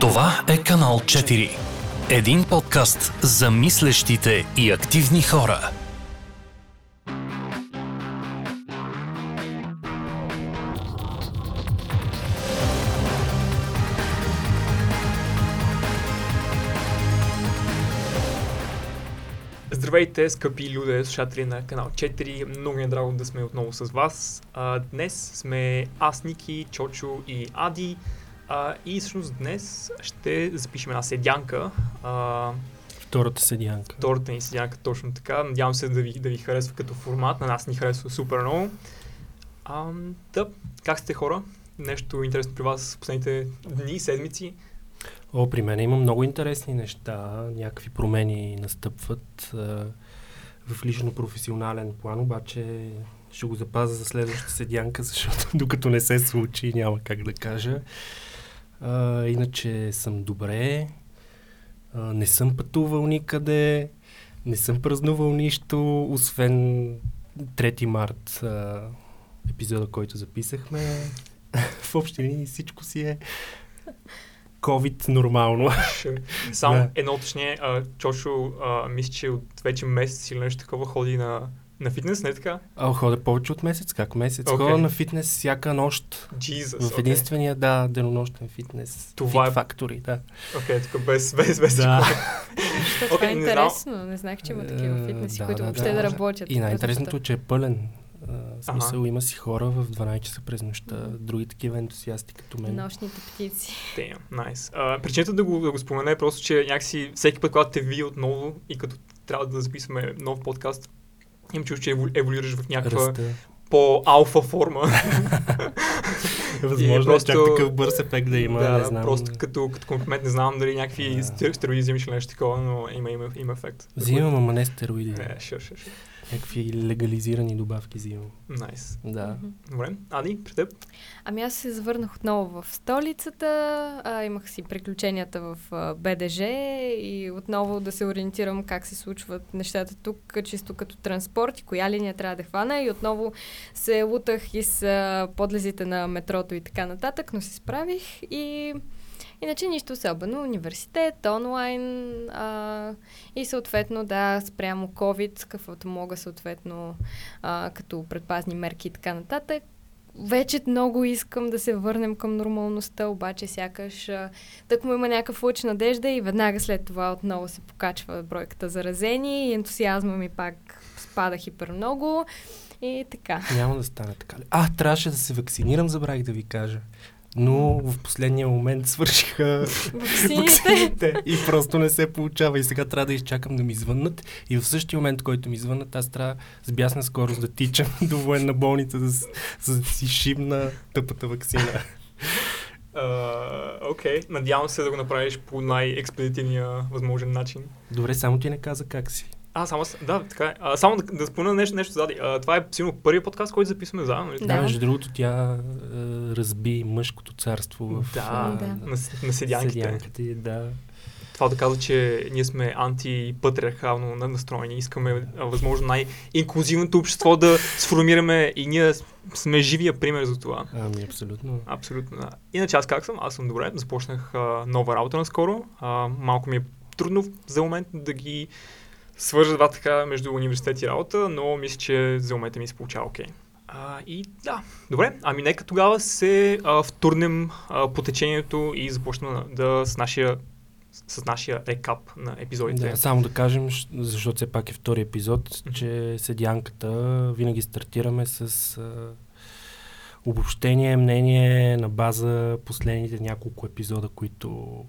Това е канал 4. Един подкаст за мислещите и активни хора. Здравейте, скъпи люди, слушатели на канал 4. Много е драго да сме отново с вас. А, днес сме аз, Ники, Чочо и Ади. А, и всъщност днес ще запишем една седянка. А, Втората седянка. втората ни седянка точно така. Надявам се да ви, да ви харесва като формат. На нас ни харесва супер много. А, да, как сте хора? Нещо интересно при вас в последните дни, седмици? О, при мен има много интересни неща, някакви промени настъпват а, в лично професионален план, обаче ще го запазя за следващата седянка, защото докато не се случи, няма как да кажа. А, иначе съм добре, а, не съм пътувал никъде, не съм празнувал нищо, освен 3 март а, епизода, който записахме. в общи линии всичко си е COVID нормално. Само Да. едно уточнение. Чошо, а, мисля, че от вече месец или нещо такова ходи на, на фитнес, не е така? А, ходя повече от месец. Как месец? Окей. Ходя на фитнес всяка нощ. Jesus, в единствения, да, денонощен фитнес. Това е- Factory, да. Окей, okay, тук без, без, без да. Защо това Окей, е не знам. интересно. Не знаех, че има такива Е, фитнеси, да, които да, въобще да. да работят. И най-интересното е, че е пълен. В смисъл, Ага. има си хора в 12 часа през нощта, други такива ентусиасти като мен. Нощните птици. Damn, nice. Uh, причината да го, да го спомена е просто, че някакси всеки път, когато те видя отново и като трябва да записваме нов подкаст, имам чувство, че еволю- еволюираш в някаква Ръста. по-алфа форма. Възможно е просто- чак такъв бърз ефект да има, да, не знам. просто като, като комплимент, не знам дали някакви Да. сте- стероиди взимаш или нещо такова, но има, има, има ефект. Взимам, ама не стероиди. Е, шо, шо, шо. Някакви легализирани добавки взимам. Nice. Да. Добре. Ади, при теб? Ами аз се завърнах отново в столицата, а, имах си приключенията в а, БДЖ и отново да се ориентирам как се случват нещата тук, чисто като транспорт и коя линия трябва да хвана и отново се лутах и с а, подлезите на метрото и така нататък, но се справих и иначе нищо особено. Университет, онлайн а, и съответно да, спрямо COVID, каквото мога съответно а, като предпазни мерки и така нататък. Вече много искам да се върнем към нормалността, обаче сякаш а, тък му има някакъв луч надежда и веднага след това отново се покачва бройката заразени и ентусиазма ми пак спада хипер много и така. Няма да стане така. ли? А, трябваше да се вакцинирам, забравих да ви кажа. Но в последния момент свършиха Ваксините. и просто не се получава. И сега трябва да изчакам да ми звъннат. И в същия момент, който ми звъннат, аз трябва с бясна скорост да тичам до военна болница, за, с- за да си шибна тъпата вакцина. А, Окей, надявам се да го направиш по най-експедитивния възможен начин. Добре, само ти не каза как си. А, само, да, така е. А, само да, да спомена нещо, нещо зади. А, това е силно първият подкаст, който записваме заедно. нали? Да. Да. между другото, тя е, разби мъжкото царство в Да, Да. На, на седянките. седянката и да. Това да казва, че ние сме антипатриархално на- настроени. Искаме а, възможно най-инклюзивното общество да сформираме и ние сме живия пример за това. Ами, абсолютно. Абсолютно, да. Иначе аз как съм? Аз съм добре. Започнах а, нова работа наскоро. А, малко ми е трудно за момент да ги свържа два така между университет и работа, но мисля, че за момента ми се получава окей. А, и да, добре. Ами нека тогава се а, втурнем а, по течението и започнем да с нашия с нашия рекап на епизодите. Да, само да кажем, защото все пак е втори епизод, че седянката винаги стартираме с а, обобщение, мнение на база последните няколко епизода, които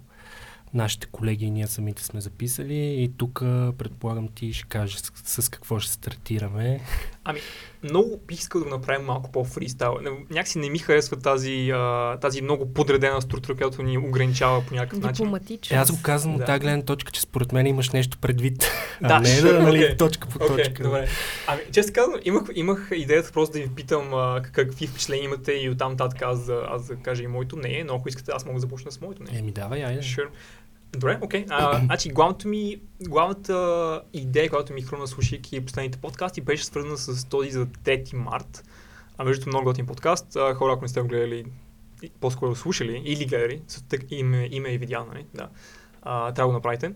нашите колеги и ние самите сме записали. И тук предполагам ти ще кажеш с, с какво ще стартираме. Много бих искал да го направим малко по-фристайл. Някакси не ми харесва тази, а, тази много подредена структура, която ни ограничава по някакъв начин. Е, аз го казвам Да. от тази гледна точка, че според мен имаш нещо предвид. Да, а не да, нали, окей. точка по Окей, точка. добре. Ами, често казвам, имах, имах идеята просто да ви питам а, как- какви впечатления имате и оттам нататък аз, да- аз да кажа и моето мнение, но ако искате, аз мога да започна с моето мнение. Еми давай, айде. Sure. Добре, окей. Okay. Значи, главното ми, главната идея, която ми хрумна слушайки последните подкасти, беше свързана с този за 3 март. А между много готин подкаст. А, хора, ако не сте го гледали, по-скоро слушали или гледали, име, име и видео, нали? Да. А, трябва да го направите.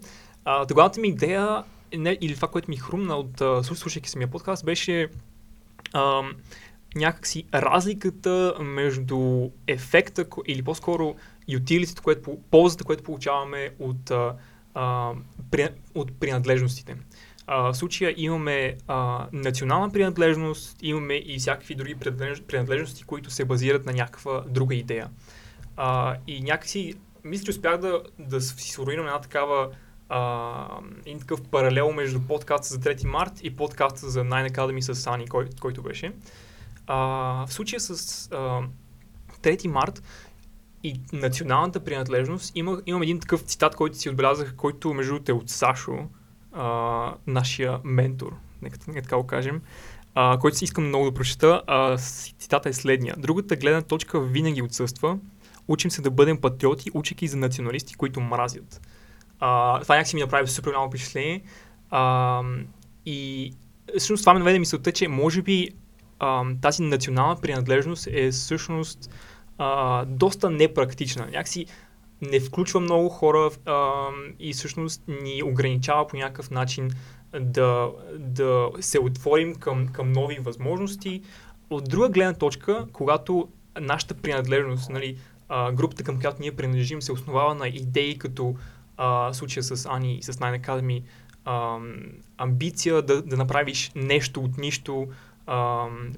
Тогава ми идея, не, или това, което ми хрумна от слушайки самия подкаст, беше а, някакси разликата между ефекта или по-скоро utility, което, ползата, което получаваме от, а, а, при, от принадлежностите. А, в случая имаме а, национална принадлежност, имаме и всякакви други принадлежности, които се базират на някаква друга идея. А, и някакси, мисля, че успях да, да си сформирам една такава а, един такъв паралел между подкаста за 3 март и подкаста за Nine Academy с Сани, кой, който беше. А, в случая с а, 3 март и националната принадлежност, има, имам един такъв цитат, който си отбелязах, който между другото е от Сашо, а, нашия ментор, нека, нека така го кажем, а, който си искам много да прочета. А, цитата е следния. Другата гледна точка винаги отсъства. Учим се да бъдем патриоти, учейки за националисти, които мразят. А, това някакси ми направи супер много впечатление. А, и всъщност това ме наведе мисълта, че може би а, тази национална принадлежност е всъщност а, доста непрактична. Някакси не включва много хора а, и всъщност ни ограничава по някакъв начин да, да се отворим към, към нови възможности. От друга гледна точка, когато нашата принадлежност, нали, а, групата към която ние принадлежим, се основава на идеи като а, случая с Ани и с Nine Academy, а, амбиция да, да направиш нещо от нищо,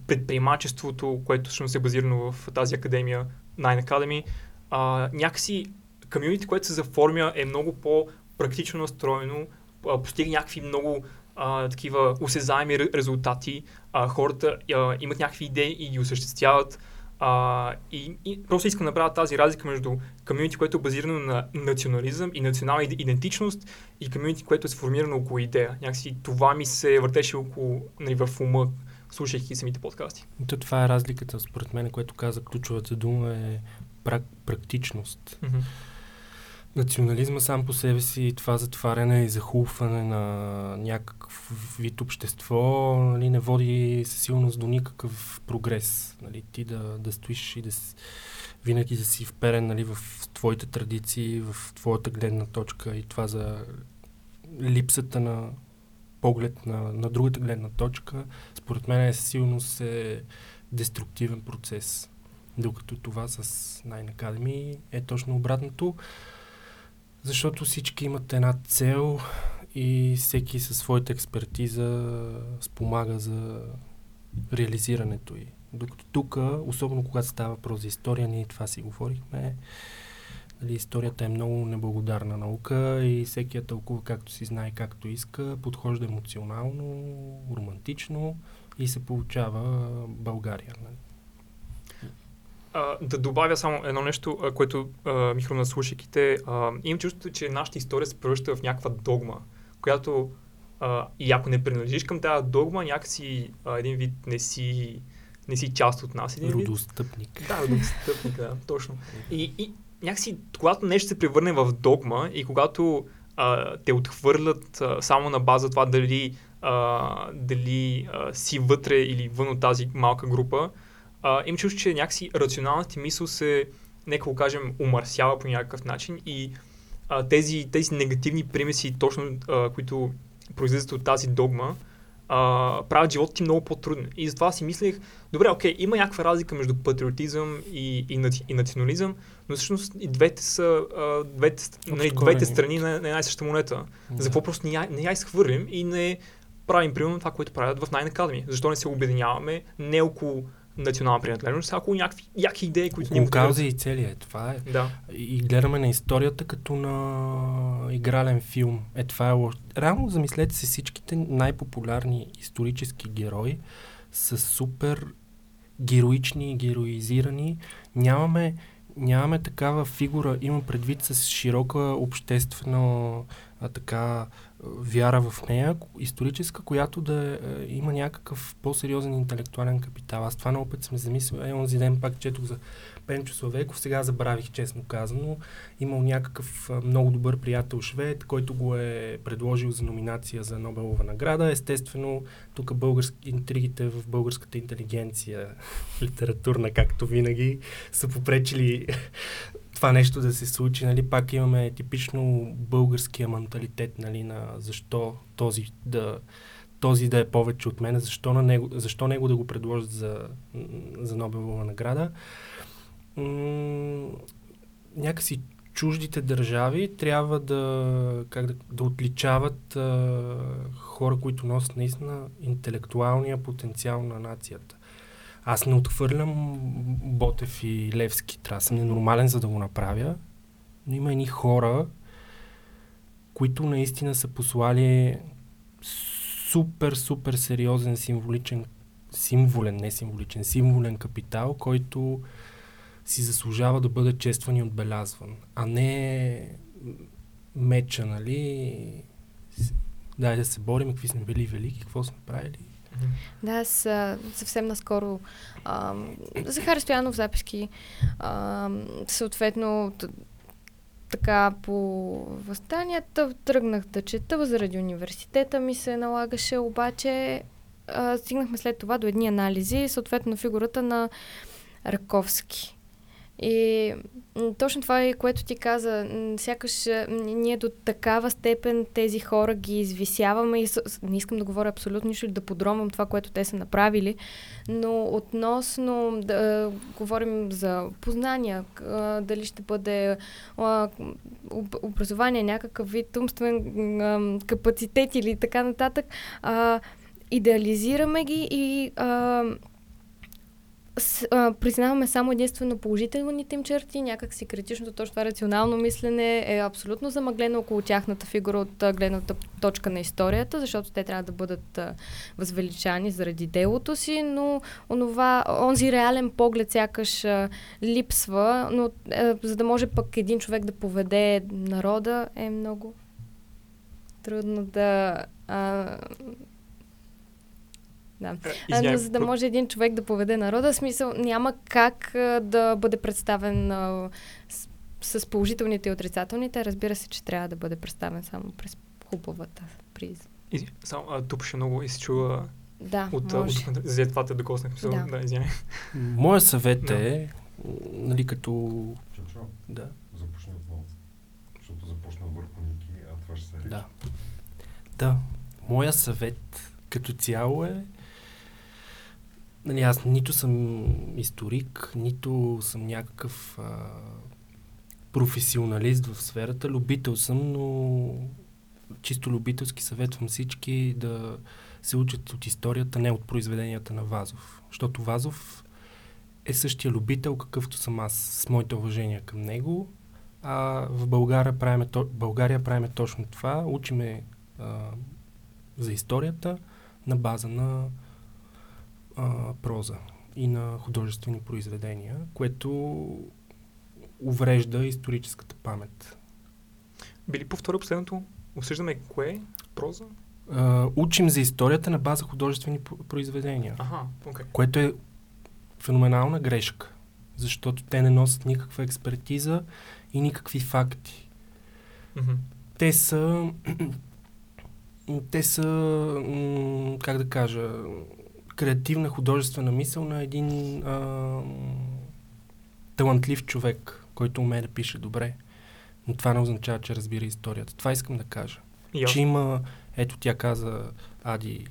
предприемачеството, което всъщност е базирано в тази академия Nine Academy, а, някакси комьюнити, което се заформя е много по-практично настроено, а, постига някакви много а, такива осезаеми резултати, а, хората а, имат някакви идеи и ги осъществяват. А, и, и просто искам да направя тази разлика между комьюнити, което е базирано на национализъм и национална идентичност и комьюнити, което е сформирано около идея. Някакси това ми се въртеше около, нали, в ума, слушайки самите подкасти. То това е разликата, според мен, което каза ключовата дума е прак, практичност. Mm-hmm. Национализма сам по себе си, това затваряне и захулване на някакъв вид общество нали, не води със сигурност до никакъв прогрес. Нали, ти да, да стоиш и да винаги да си вперен нали, в твоите традиции, в твоята гледна точка и това за липсата на поглед на, на другата гледна точка, според мен е сигурност е деструктивен процес. Докато това с Nine Academy е точно обратното, защото всички имат една цел и всеки със своята експертиза спомага за реализирането й. Докато тук, особено когато става въпрос за история, ние това си говорихме, Нали, историята е много неблагодарна наука и всеки я тълкува както си знае, както иска, подхожда емоционално, романтично и се получава България. Нали. А, да добавя само едно нещо, което ми хрумна слушайките. Имам чувството, че нашата история се превръща в някаква догма, която а, и ако не принадлежиш към тази догма, някакси а, един вид не си, не си част от нас. Един родостъпник. Вид. Да, родостъпник, да, точно. И, и някакси, когато нещо се превърне в догма и когато а, те отхвърлят а, само на база това дали, а, дали а, си вътре или вън от тази малка група, а, им чувство, че някакси рационалната мисъл се, нека го кажем, умърсява по някакъв начин и а, тези, тези негативни примеси, точно а, които произлизат от тази догма, а, правят живота ти много по-труден. И затова си мислех, добре, окей, има някаква разлика между патриотизъм и, и, и национализъм, но всъщност и двете са а, двете, нали, двете страни на, на една и съща монета. Да. За какво просто не я, не я изхвърлим и не правим примерно това, което правят в Nine Academy. Защо не се обединяваме не около национална принадлежност, а около някакви яки идеи, които ни каузи и цели е. Това е. Да. И гледаме на историята като на игрален филм. Е, това е лошо. Реално замислете се всичките най-популярни исторически герои са супер героични героизирани. Нямаме нямаме такава фигура, имам предвид с широка обществена а, така вяра в нея, историческа, която да е, има някакъв по-сериозен интелектуален капитал. Аз това много път съм замислил. Е, онзи ден пак четох за Пенчо Славейков, сега забравих честно казано, имал някакъв много добър приятел швед, който го е предложил за номинация за Нобелова награда. Естествено, тук български, интригите в българската интелигенция, литературна, както винаги, са попречили това нещо да се случи. Нали? Пак имаме типично българския менталитет нали, на защо този да този да е повече от мен, защо, на него, защо него да го предложат за, за Нобелова награда. М- някакси чуждите държави трябва да, как да, да отличават а, хора, които носят наистина интелектуалния потенциал на нацията. Аз не отхвърлям Ботев и Левски. Трябва да съм ненормален, за да го направя. Но има едни хора, които наистина са послали супер, супер сериозен символичен, символен, не символичен, символен капитал, който си заслужава да бъде честван и отбелязван, а не меча, нали? Дай да се борим, какви сме били велики, какво сме правили. Да, аз съвсем наскоро а, Захари Стоянов записки а, съответно така по възстанията тръгнах да чета, заради университета ми се налагаше, обаче а, стигнахме след това до едни анализи, съответно фигурата на Раковски. И точно това е, което ти каза. Сякаш ние до такава степен тези хора ги извисяваме и не искам да говоря абсолютно нищо, да подромвам това, което те са направили, но относно да говорим за познания, дали ще бъде образование, някакъв вид умствен капацитет или така нататък, идеализираме ги и с, а, признаваме само единствено положителните им черти, някакси критичното, точно това рационално мислене е абсолютно замъглено около тяхната фигура от а, гледната точка на историята, защото те трябва да бъдат а, възвеличани заради делото си, но онова, онзи реален поглед сякаш а, липсва, но а, за да може пък един човек да поведе народа е много трудно да а, да. Е, извиняй, Но за да може един човек да поведе народа, смисъл няма как а, да бъде представен а, с, с положителните и отрицателните. Разбира се, че трябва да бъде представен само през хубавата приз. Из... Само, а, тупаше много и се чува да, от, може. от, от за това те докоснах. Да, да извиняй. Моя съвет да. е, нали като... Чо, Да. Започни отново. Защото започна върху Ники, а това ще се Да. Да. Моя съвет като цяло е Нали, аз нито съм историк, нито съм някакъв а, професионалист в сферата. Любител съм, но чисто любителски съветвам всички да се учат от историята, не от произведенията на Вазов. Защото Вазов е същия любител, какъвто съм аз, с моите уважения към него. А в България правиме, България правиме точно това. Учиме а, за историята на база на а, проза и на художествени произведения, което уврежда историческата памет. Били повторя последното? Осъждаме кое? е Проза? А, учим за историята на база художествени произведения. Ага, okay. Което е феноменална грешка, защото те не носят никаква експертиза и никакви факти. Mm-hmm. Те са те са, как да кажа, креативна художествена мисъл на един а, талантлив човек, който умее да пише добре. Но това не означава, че разбира историята. Това искам да кажа. Йо. Че има, ето тя каза Ади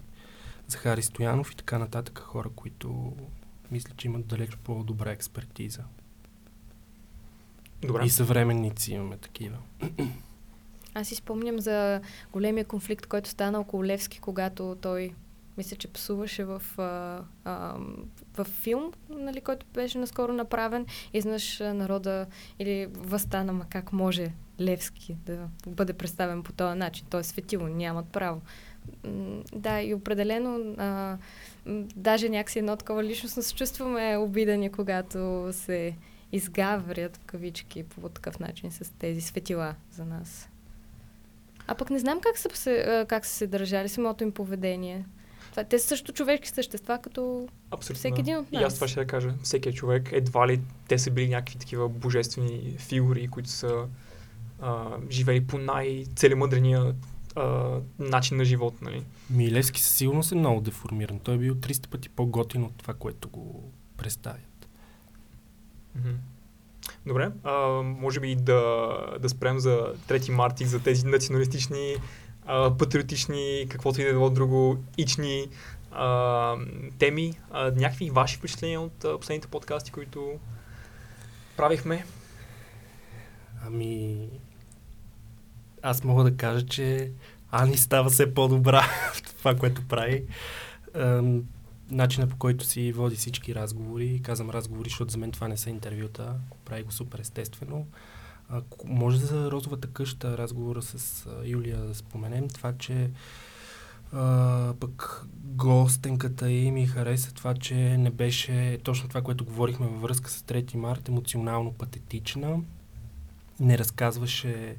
Захари Стоянов и така нататък хора, които мисля, че имат далеч по-добра експертиза. Добре. И съвременници имаме такива. Аз си спомням за големия конфликт, който стана около Левски, когато той мисля, че псуваше в, а, а, в филм, нали, който беше наскоро направен. Изнъж народа или възстана, ма как може Левски да бъде представен по този начин. Той е светило, нямат право. Да, и определено а, даже някакси едно такова личностно се чувстваме обидани, когато се изгаврят кавички по такъв начин с тези светила за нас. А пък не знам как са се, как са се държали самото им поведение Това, те са също човешки същества, като Абсолютно. всеки един от И аз нас. това ще я кажа. Всеки човек, едва ли те са били някакви такива божествени фигури, които са а, живели по най-целемъдрения а, начин на живот, нали? Милевски със сигурност е много деформиран. Той е бил 300 пъти по-готин от това, което го представят. Мгм. Добре, а, може би да, да спрем за 3 марта и за тези националистични, патриотични, каквото и да е било друго, ични а, теми. А, някакви ваши впечатления от а, последните подкасти, които правихме? Ами, аз мога да кажа, че Ани става все по-добра в това, което прави. Ам, начина по който си води всички разговори, казвам разговори, защото за мен това не са интервюта, прави го супер естествено. Ако може за Розовата къща, разговора с а, Юлия да споменем, това, че а, пък гостенката и ми хареса това, че не беше точно това, което говорихме във връзка с 3 март, емоционално патетична не разказваше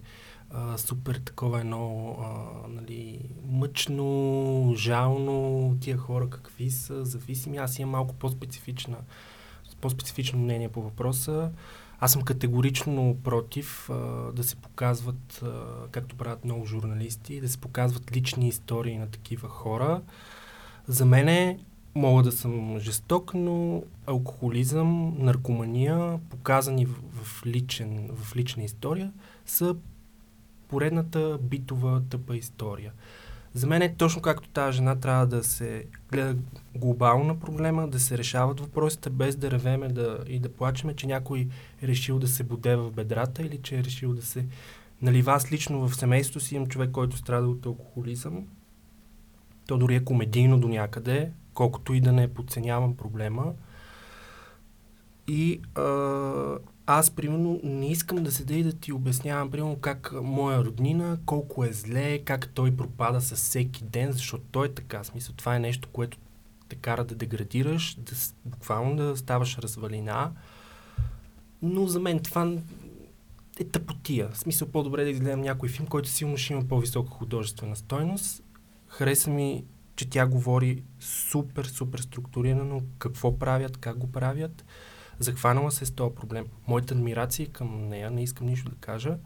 а, супер такова едно а, нали, мъчно, жално, тия хора какви са, зависими. Аз имам малко по-специфична, по-специфично мнение по въпроса. Аз съм категорично против а, да се показват, а, както правят много журналисти, да се показват лични истории на такива хора. За мен мога да съм жесток, но алкохолизъм, наркомания, показани в, в, личен, в лична история, са поредната битова тъпа история. За мен е точно както тази жена трябва да се гледа глобално на проблема, да се решават въпросите без да ревеме да, и да плачеме, че някой е решил да се боде в бедрата или че е решил да се... Нали, аз лично в семейството си имам човек, който страда от алкохолизъм. То дори е комедийно до някъде, колкото и да не подценявам проблема. И а, аз, примерно, не искам да седа и да ти обяснявам, примерно, как моя роднина, колко е зле, как той пропада със всеки ден, защото той е така. Смисъл, това е нещо, което те кара да деградираш, да, буквално да ставаш развалина. Но за мен това е тъпотия. В смисъл по-добре да изгледам някой филм, който силно ще има по-висока художествена стойност. Хареса ми, че тя говори супер, супер структурирано какво правят, как го правят. Захванала се с този проблем. Моята адмирация към нея, не искам нищо да кажа,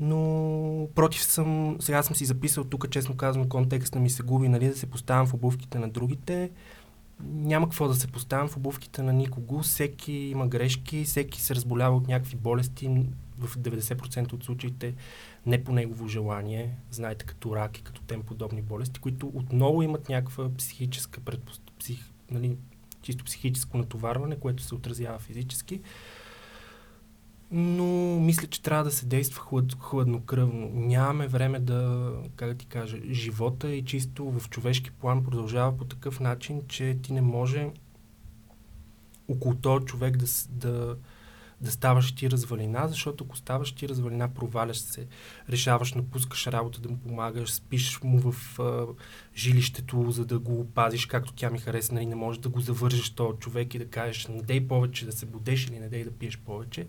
но против съм, сега съм си записал тук, честно казвам, контекста ми се губи, нали, да се поставям в обувките на другите. Няма какво да се поставям в обувките на никого. Всеки има грешки, всеки се разболява от някакви болести. В 90% от случаите не по негово желание, знаете, като рак и като тем подобни болести, които отново имат някаква психическа предпост... псих... нали, чисто психическо натоварване, което се отразява физически. Но мисля, че трябва да се действа хлад, хладнокръвно. Нямаме време да, как да ти кажа, живота и чисто в човешки план продължава по такъв начин, че ти не може около този човек да, да, да ставаш ти развалина, защото ако ставаш ти развалина, проваляш се, решаваш, напускаш работа да му помагаш, спиш му в а, жилището, за да го опазиш, както тя ми хареса, нали, не можеш да го завържеш този човек и да кажеш, не дей повече да се будеш или не дей да пиеш повече,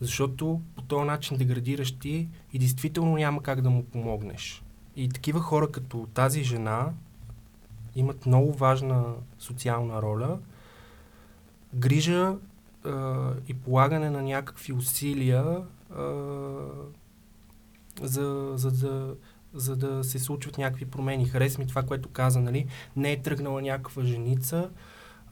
защото по този начин деградираш ти и действително няма как да му помогнеш. И такива хора като тази жена имат много важна социална роля, грижа и полагане на някакви усилия а, за, за, за, за да се случват някакви промени. Хареса ми това, което каза, нали? Не е тръгнала някаква женица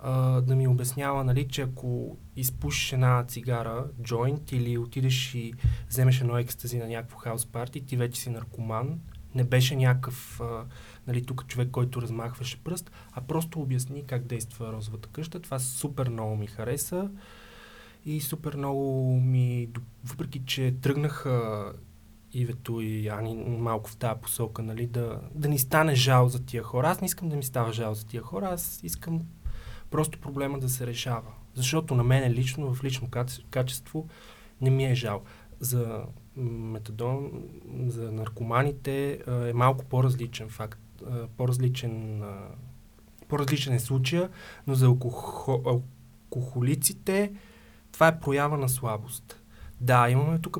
а, да ми обяснява, нали, че ако изпушиш една цигара, джойнт или отидеш и вземеш едно екстази на някакво хаус парти, ти вече си наркоман. Не беше някакъв а, нали, тук човек, който размахваше пръст, а просто обясни как действа розовата къща. Това супер много ми хареса и супер много ми, въпреки че тръгнаха Ивето и Ани малко в тази посока, нали, да, да ни стане жал за тия хора. Аз не искам да ми става жал за тия хора, аз искам просто проблема да се решава. Защото на мен лично, в лично каче- качество, не ми е жал. За метадон, за наркоманите е малко по-различен факт, по-различен, по-различен е случая, но за алкохо, алкохолиците това е проява на слабост. Да, имаме тук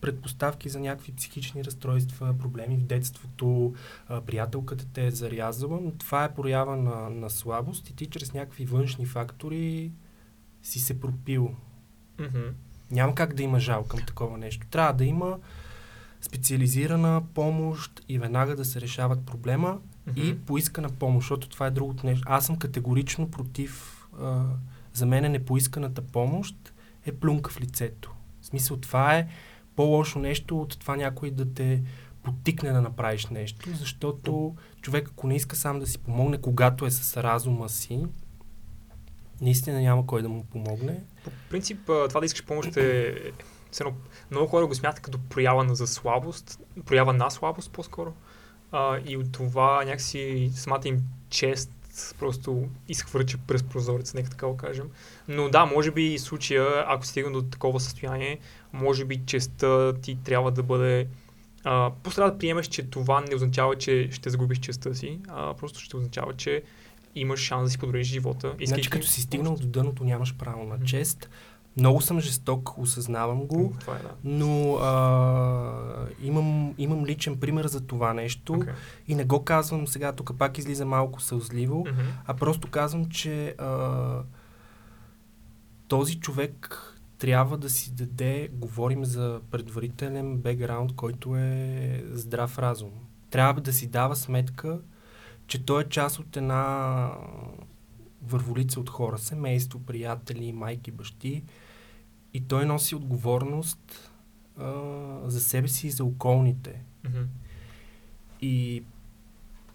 предпоставки за някакви психични разстройства, проблеми в детството, приятелката те е зарязала, но това е проява на, на слабост и ти чрез някакви външни фактори си се пропил. Mm-hmm. Няма как да има жал към такова нещо. Трябва да има специализирана помощ и веднага да се решават проблема mm-hmm. и поискана помощ, защото това е другото нещо. Аз съм категорично против. А, за мен непоисканата помощ е плюнка в лицето. В смисъл, това е по-лошо нещо от това някой да те потикне да направиш нещо, защото човек, ако не иска сам да си помогне, когато е с разума си, наистина няма кой да му помогне. По принцип, това да искаш помощ е... Сено, много хора го смятат като проява на за слабост, проява на слабост по-скоро. А, и от това някакси самата им чест просто изхвърча през прозореца, нека така го кажем. Но да, може би случая, ако стигна до такова състояние, може би честа ти трябва да бъде а, просто трябва да приемеш, че това не означава, че ще загубиш честа си, а просто ще означава, че имаш шанс да си подобриш живота. Значи, като си стигнал до дъното, нямаш право на чест. Много съм жесток, осъзнавам го, Това е, да. но а, имам, имам личен пример за това нещо Okay. и не го казвам сега, тук пак излиза малко сълзливо, Мгм. а просто казвам, че а, този човек трябва да си даде, говорим за предварителен бекграунд, който е здрав разум. Трябва да си дава сметка, че той е част от една върволица от хора, семейство, приятели, майки, бащи и той носи отговорност а, за себе си и за околните. Мгм. И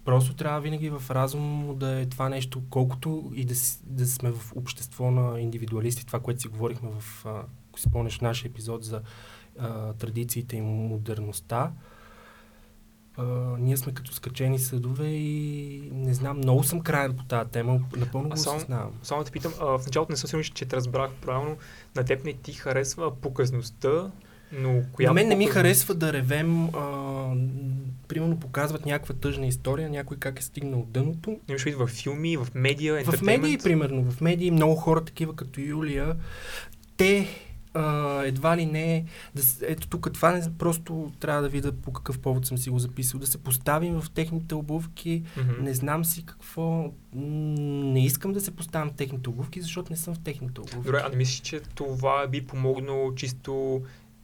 просто трябва винаги в разум да е това нещо, колкото и да, да сме в общество на индивидуалисти, това, което си говорихме в, ако си спомняш, нашия епизод за а, традициите и модерността. А, ние сме като скачени съдове и не знам, много съм краен по тази тема, напълно го А само- осъзнавам. Само те питам, а, в началото не съм сигурен, че те разбрах правилно. На теб не ти харесва показността, но коя На мен не ми харесва да ревем, а, примерно показват някаква тъжна история, някой как е стигнал дъното. Имаш вид в филми, в медиа, В медии, примерно, в медии много хора, такива като Юлия, те а, едва ли не, да, ето тук това не, просто трябва да видя по какъв повод съм си го записал, да се поставим в техните обувки, Мгм. не знам си какво, не искам да се поставям в техните обувки, защото не съм в техните обувки. Добре, а не мислиш, че това би помогнало чисто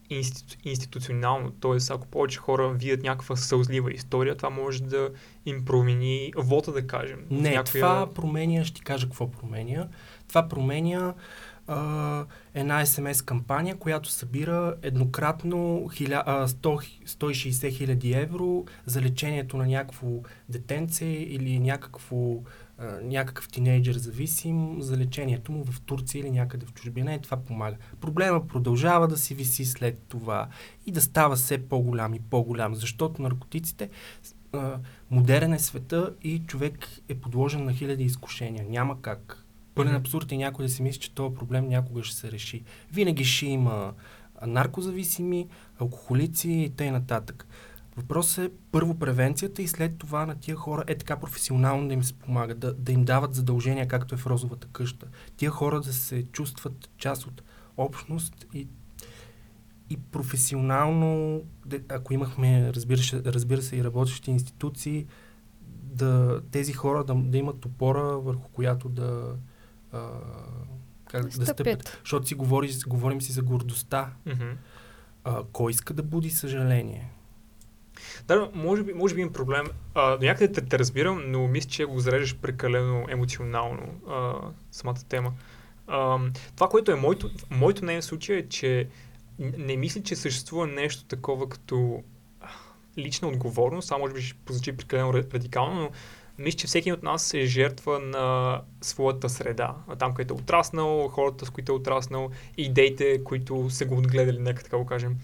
институ... институционално? Тоест, ако повече хора видят някаква сълзлива история, това може да им промени вота, да кажем. Не, някоя- това променя, ще ти кажа какво променя. Това променя а, една СМС кампания, която събира еднократно хиля, а, 100, 160 хиляди евро за лечението на някакво детенце или някакво, а, някакъв тинейджър зависим за лечението му в Турция или някъде в чужбина и това помага. Проблема продължава да си виси след това и да става все по-голям и по-голям, защото наркотиците а, модерен е света и човек е подложен на хиляди изкушения. Няма как. Пълен абсурд и някой да си мисли, че този проблем някога ще се реши. Винаги ще има наркозависими, алкохолици и т.н. Въпросът е първо превенцията и след това на тия хора е така професионално да им се помага, да, да им дават задължения, както е в розовата къща. Тия хора да се чувстват част от общност и, и професионално, ако имахме, разбира се, разбира се, и работещи институции, да, тези хора да, да имат опора, върху която да, а, как, да стъпят. Защото си говори, говорим си за гордостта. Мгм. А, кой иска да буди съжаление? Да, може би, може би има проблем. А, до някъде те, те разбирам, но мисля, че го зареждаш прекалено емоционално а, самата тема. А, това, което е моето, моето мнение в случая е, че не мисля, че съществува нещо такова като лична отговорност. Само може би ще прозвучи прекалено ра- радикално, но мисля, че всеки от нас е жертва на своята среда. Там, където е отраснал, хората, с които е отраснал, идеите, които са го отгледали, нека така го кажем.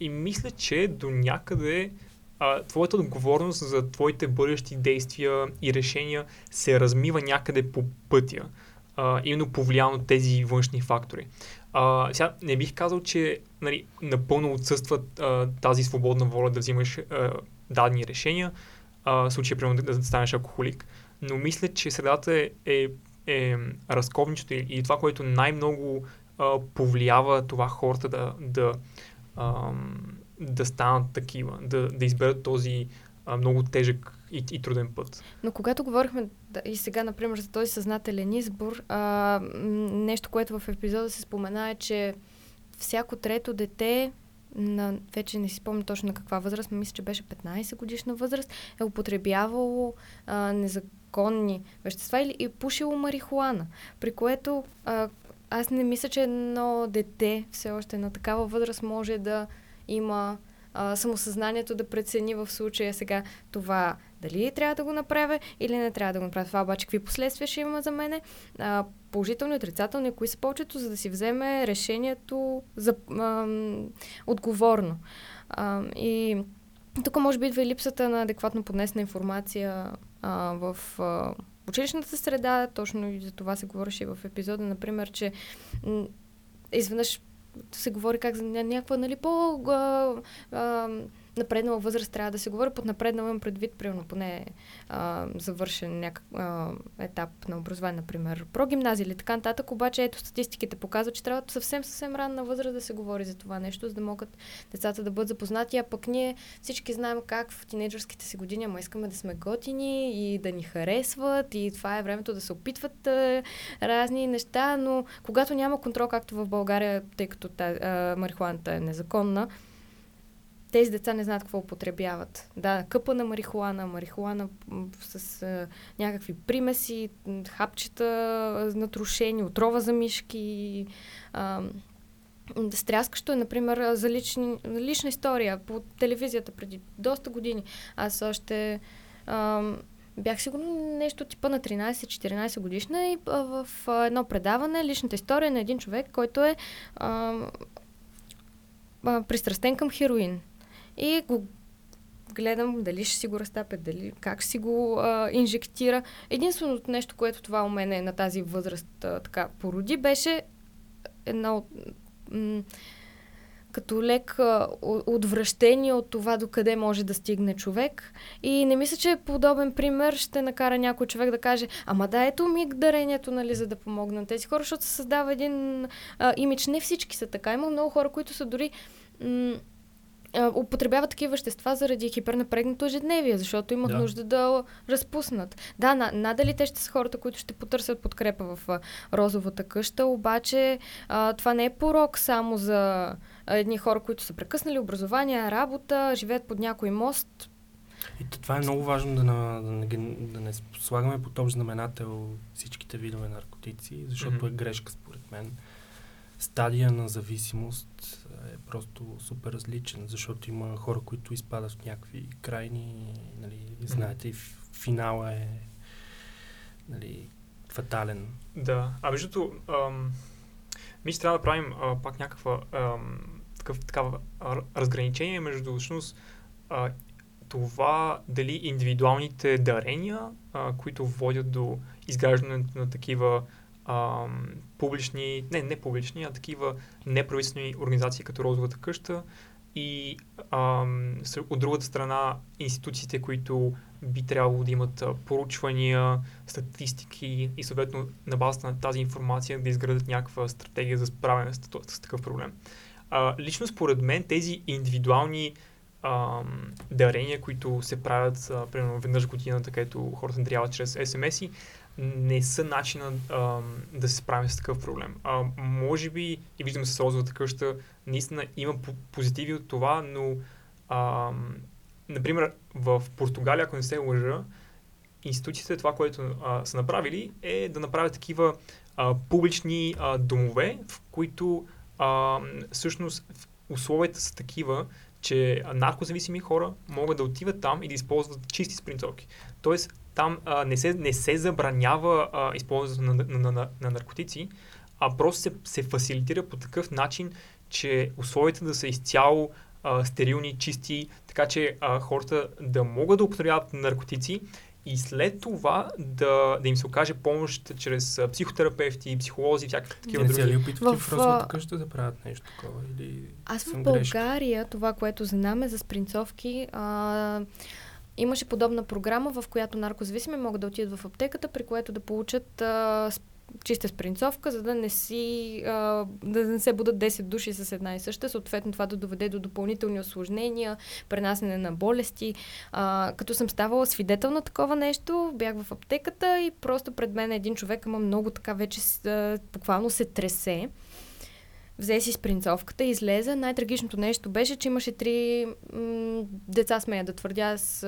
И мисля, че до някъде твоята отговорност за твоите бъдещи действия и решения се размива някъде по пътя. А, именно повлияно от тези външни фактори. А, сега не бих казал, че нали, напълно отсъства а, тази свободна воля да взимаш а, дадени решения, а, случая, примерно, да, станеш алкохолик. Но мисля, че средата е, е, е разковничето и, и това, което най-много а, повлиява това хората да, да ам, да станат такива, да, да изберат този а, много тежък и, и труден път. Но когато говорихме да, и сега, например, за този съзнателен избор, а, нещо, което в епизода се спомена е, че всяко трето дете на, вече не си спомня точно на каква възраст, мисля, че беше 15 годишна възраст, е употребявало а, незаконни вещества или е пушило марихуана, при което а, аз не мисля, че едно дете все още на такава възраст може да има а, самосъзнанието да прецени в случая сега това дали трябва да го направя или не трябва да го направя. Това обаче какви последствия ще има за мене, а, положителни, отрицателни, кои са повечето, за да си вземе решението за, а, отговорно. А, и тук може би идва и липсата на адекватно поднесена информация а, в а, училищната среда, точно и за това се говореше и в епизода, например, че м- изведнъж се говори как за някаква, нали, по... А, а, напреднала възраст трябва да се говори. Под напреднала имам предвид, примерно, поне а, завършен някакъв етап на образование, например, прогимназия или така нататък. Обаче, ето, статистиките показват, че трябва съвсем, съвсем ранна възраст да се говори за това нещо, за да могат децата да бъдат запознати. А пък ние всички знаем как в тинейджърските си години, ама искаме да сме готини и да ни харесват и това е времето да се опитват а, разни неща, но когато няма контрол, както в България, тъй като марихуаната е незаконна, тези деца не знаят какво употребяват. Да, къпа на марихуана, марихуана с а, някакви примеси, хапчета натрушени, отрова за мишки. А, Стряскащо е, например, за лични, лична история по телевизията преди доста години. Аз още а, бях сигурно нещо типа на 13-14 годишна и а, в а, едно предаване личната история на един човек, който е а, а, пристрастен към хероин. И го гледам дали ще си го разтапя, дали, как ще си го а, инжектира. Единственото нещо, което това у мен е на тази възраст а, така породи, беше едно м- като лек а, отвращение от това до къде може да стигне човек. И не мисля, че подобен пример ще накара някой човек да каже, ама да, ето ми дарението, нали, за да помогна на тези хора, защото се създава един а, имидж. Не всички са така. Има много хора, които са дори м- употребяват такива вещества заради хипернапрегнато ежедневие, защото имат да. нужда да разпуснат. Да, на, надали те ще са хората, които ще потърсят подкрепа в а, розовата къща, обаче а, това не е порок само за а, едни хора, които са прекъснали образование, работа, живеят под някой мост. И това е много важно да, на, да, не, да не слагаме под общ знаменател всичките видове наркотици, защото mm-hmm. е грешка според мен. Стадия на зависимост е просто супер различен, защото има хора, които изпадат в някакви крайни, нали, знаете, финала е нали, фатален. Да, а между мисля, трябва да правим а, пак някаква ам, такъв, такава разграничение между всъщност а, това дали индивидуалните дарения, а, които водят до изграждането на такива а, публични, не, не публични, а такива неправителствени организации като Розовата къща и а, от другата страна институциите, които би трябвало да имат поручвания, статистики и съответно на базата на тази информация да изградат някаква стратегия за справяне с, с такъв проблем. А, лично според мен тези индивидуални а, дарения, които се правят а, примерно веднъж годината, където хората даряват чрез СМС-и, не са начина а, да се справим с такъв проблем. А, може би, и виждаме с розовата къща, наистина има позитиви от това, но а, например в Португалия, ако не се лъжа, институциите, това, което а, са направили, е да направят такива а, публични а, домове, в които а, всъщност условията са такива, че наркозависими хора могат да отиват там и да използват чисти спринцовки. Тоест, там а, не, се, не се забранява а, използването на, на, на, на, на наркотици, а просто се, се фасилитира по такъв начин, че условията да са изцяло а, стерилни, чисти, така че а, хората да могат да употребяват наркотици и след това да, да им се окаже помощ чрез психотерапевти, психолози, всякакви такива други. Не ли опитват в, в къща да правят нещо такова? Или Аз в България, грешка? това, което знаме за спринцовки, а, Имаше подобна програма, в която наркозависими могат да отидат в аптеката, при което да получат а, чиста спринцовка, за да не си, а, да не се будат 10 души с една и съща, съответно това да доведе до допълнителни осложнения, пренасене на болести. А, като съм ставала свидетел на такова нещо, бях в аптеката и просто пред мен един човек, ама много така вече а, буквално се тресе взе си спринцовката, излезе. Най-трагичното нещо беше, че имаше три м- деца, смея да твърдя. Аз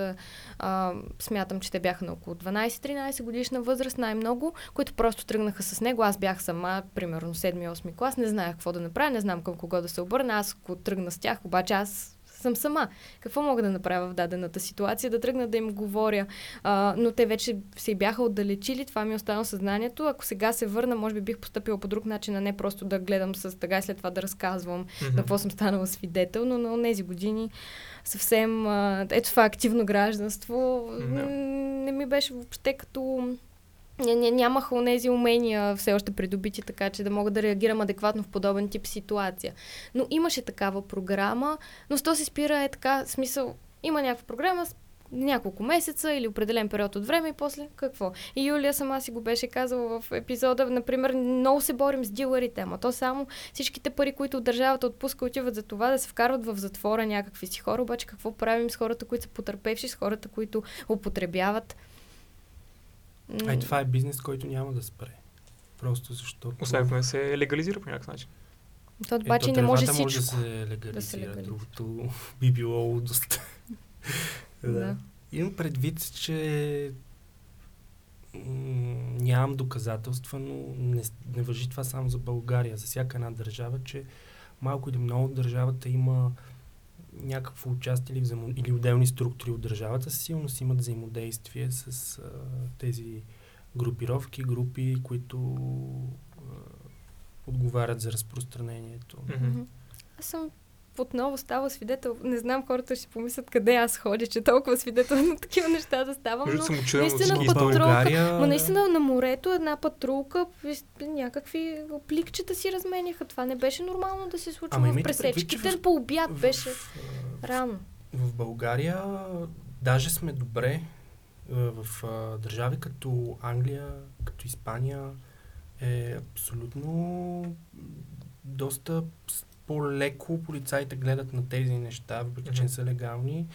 а, смятам, че те бяха на около 12-13 годишна възраст, най-много, които просто тръгнаха с него. Аз бях сама, примерно 7-8 клас, не знаех какво да направя, не знам към кого да се обърна. Аз ако тръгна с тях, обаче аз съм сама. Какво мога да направя в дадената ситуация? Да тръгна да им говоря. А, но те вече се бяха отдалечили, това ми е останало съзнанието. Ако сега се върна, може би бих поступила по друг начин, а не просто да гледам с тъга и след това да разказвам mm-hmm. на какво съм станала свидетел. Но на тези години съвсем, а, ето това активно гражданство mm-hmm. не ми беше въобще като нямаха онези умения все още придобити, така че да мога да реагирам адекватно в подобен тип ситуация. Но имаше такава програма, но с то се спира е така, смисъл, има някаква програма, няколко месеца или определен период от време и после какво. И Юлия сама си го беше казала в епизода, например, много се борим с дилърите, ама то само всичките пари, които държавата отпуска, отиват за това да се вкарват в затвора някакви си хора, обаче какво правим с хората, които са потърпевши, с хората, които употребяват. А и това е бизнес, който няма да спре. Просто защото... Освен ако не се легализира по някакъв начин. То обаче не може всичко. може да се легализира. Да се легализира. Другото би било доста... да. да. Имам предвид, че нямам доказателства, но не, не въжи това само за България, за всяка една държава, че малко или много държавата има някакво участие или, взаимо, или отделни структури от държавата със сигурност имат взаимодействие с а, тези групировки, групи, които а, отговарят за разпространението. Mm-hmm. Аз съм отново става свидетел. Не знам, хората ще помислят къде аз ходя, че толкова свидетел на такива неща да ставам. Но наистина патрулка. Ма наистина на морето една патрулка, някакви пликчета си разменяха. Това не беше нормално да се случва Ама в пресечките. В... По обяд в... беше в... рано. В България даже сме добре в а, държави като Англия, като Испания е абсолютно доста по-леко полицаите гледат на тези неща, въпреки че не са легални